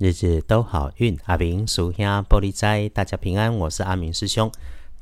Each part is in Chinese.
日子都好运，阿明属下玻璃斋，大家平安。我是阿明师兄。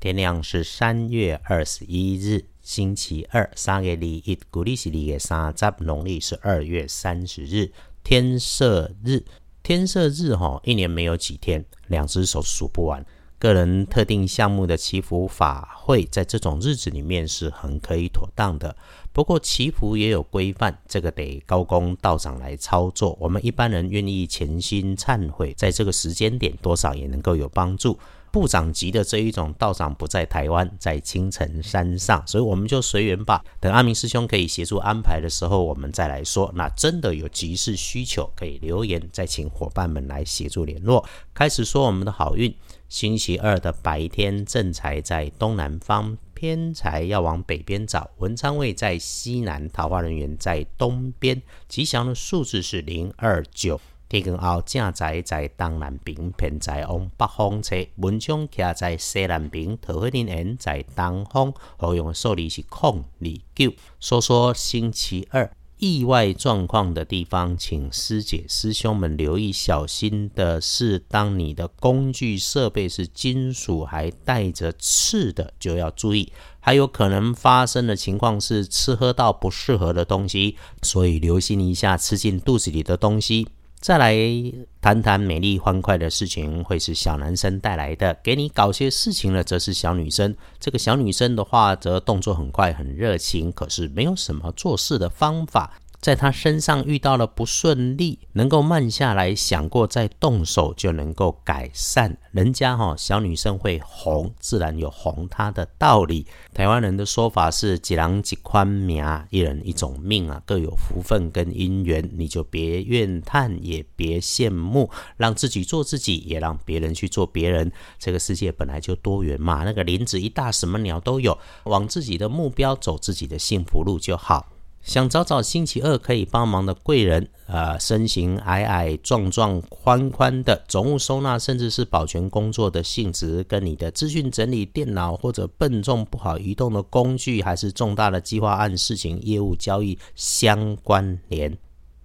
天亮是三月二十一日，星期二。三月二一，古历是二月三十，农历是二月三十日，天赦日。天赦日哈，一年没有几天，两只手数不完。个人特定项目的祈福法会，在这种日子里面是很可以妥当的。不过祈福也有规范，这个得高公道长来操作。我们一般人愿意潜心忏悔，在这个时间点多少也能够有帮助。部长级的这一种道长不在台湾，在青城山上，所以我们就随缘吧。等阿明师兄可以协助安排的时候，我们再来说。那真的有急事需求，可以留言，再请伙伴们来协助联络。开始说我们的好运。星期二的白天，正财在东南方。偏财要往北边找，文昌位在西南，桃花人员在东边。吉祥的数字是零二九。天光后正在在东南边，偏在往北方车。文昌徛在西南边，桃花人在东方。好用的数字是空二九。说说星期二。意外状况的地方，请师姐师兄们留意小心的是，当你的工具设备是金属还带着刺的，就要注意。还有可能发生的情况是吃喝到不适合的东西，所以留心一下吃进肚子里的东西。再来谈谈美丽欢快的事情，会是小男生带来的；给你搞些事情了，则是小女生。这个小女生的话，则动作很快，很热情，可是没有什么做事的方法。在他身上遇到了不顺利，能够慢下来想过再动手就能够改善。人家哈小女生会红，自然有红她的道理。台湾人的说法是几郎几宽命，一人一种命啊，各有福分跟姻缘。你就别怨叹，也别羡慕，让自己做自己，也让别人去做别人。这个世界本来就多元嘛，那个林子一大，什么鸟都有。往自己的目标走，自己的幸福路就好。想找找星期二可以帮忙的贵人，呃，身形矮矮、壮壮、宽宽的，总务收纳甚至是保全工作的性质，跟你的资讯整理、电脑或者笨重不好移动的工具，还是重大的计划案、事情、业务、交易相关联，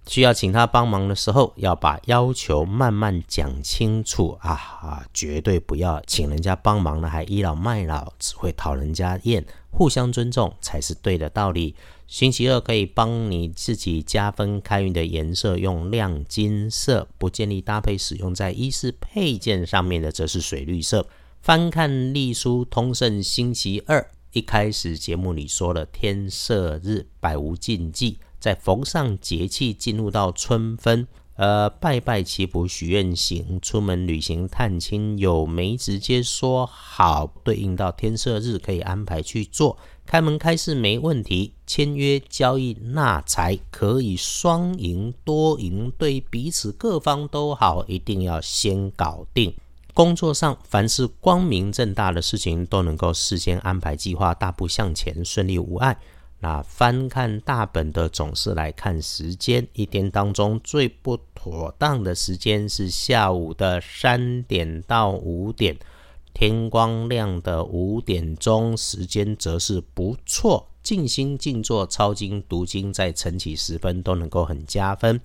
需要请他帮忙的时候，要把要求慢慢讲清楚啊啊！绝对不要请人家帮忙了还倚老卖老，只会讨人家厌。互相尊重才是对的道理。星期二可以帮你自己加分开运的颜色，用亮金色；不建议搭配使用在衣饰配件上面的，则是水绿色。翻看历书通胜，星期二一开始节目里说了天赦日，百无禁忌。在逢上节气，进入到春分，呃，拜拜祈福许愿行，出门旅行探亲，有没直接说好对应到天赦日可以安排去做。开门开市没问题，签约交易纳财可以双赢多赢，对彼此各方都好，一定要先搞定。工作上凡是光明正大的事情，都能够事先安排计划，大步向前，顺利无碍。那翻看大本的总是来看时间，一天当中最不妥当的时间是下午的三点到五点。天光亮的五点钟时间则是不错，静心静坐、抄经、读经，在晨起时分都能够很加分。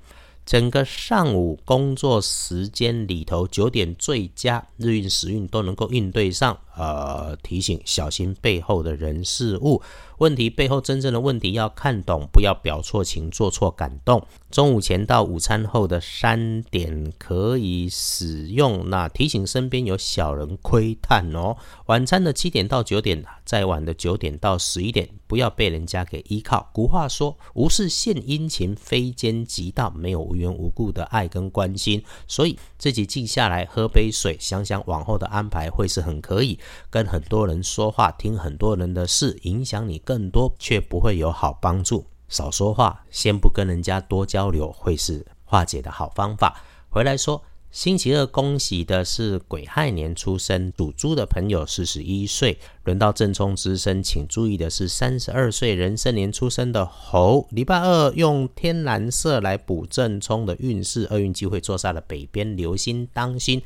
整个上午工作时间里头，九点最佳，日运时运都能够应对上。呃，提醒小心背后的人事物问题，背后真正的问题要看懂，不要表错情，做错感动。中午前到午餐后的三点可以使用，那提醒身边有小人窥探哦。晚餐的七点到九点，再晚的九点到十一点，不要被人家给依靠。古话说，无事献殷勤，非奸即盗，没有无缘无故的爱跟关心。所以自己静下来喝杯水，想想往后的安排会是很可以。跟很多人说话，听很多人的事，影响你更多，却不会有好帮助。少说话，先不跟人家多交流，会是化解的好方法。回来说。星期二恭喜的是癸亥年出生属猪的朋友，四十一岁。轮到正冲之身，请注意的是三十二岁壬申年出生的猴。礼拜二用天蓝色来补正冲的运势，厄运机会坐在了北边，留心当心。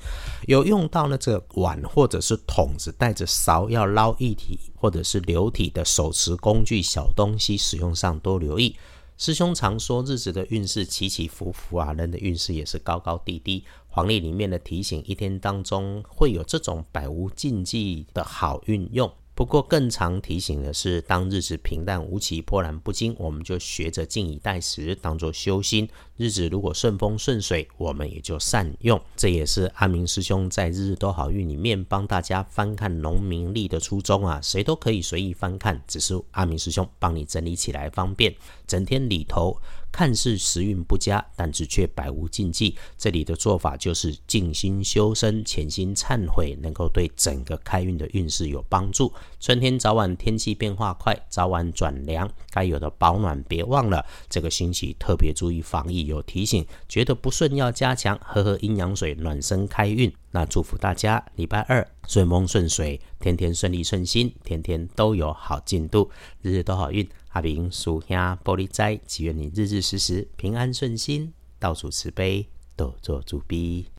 有用到呢这碗或者是桶子，带着勺要捞液体或者是流体的手持工具小东西，使用上多留意。师兄常说，日子的运势起起伏伏啊，人的运势也是高高低低。黄历里面的提醒，一天当中会有这种百无禁忌的好运用。不过，更常提醒的是，当日子平淡无奇、波澜不惊，我们就学着静以待时，当做修心。日子如果顺风顺水，我们也就善用。这也是阿明师兄在日日都好运里面帮大家翻看农民历的初衷啊。谁都可以随意翻看，只是阿明师兄帮你整理起来方便。整天里头看似时运不佳，但是却百无禁忌。这里的做法就是静心修身、潜心忏悔，能够对整个开运的运势有帮助。春天早晚天气变化快，早晚转凉，该有的保暖别忘了。这个星期特别注意防疫。有提醒，觉得不顺要加强，喝喝阴阳水暖身开运。那祝福大家礼拜二顺风顺水，天天顺利顺心，天天都有好进度，日日都好运。阿明属下玻璃斋，祈愿你日日时时平安顺心，到处慈悲，多做主逼。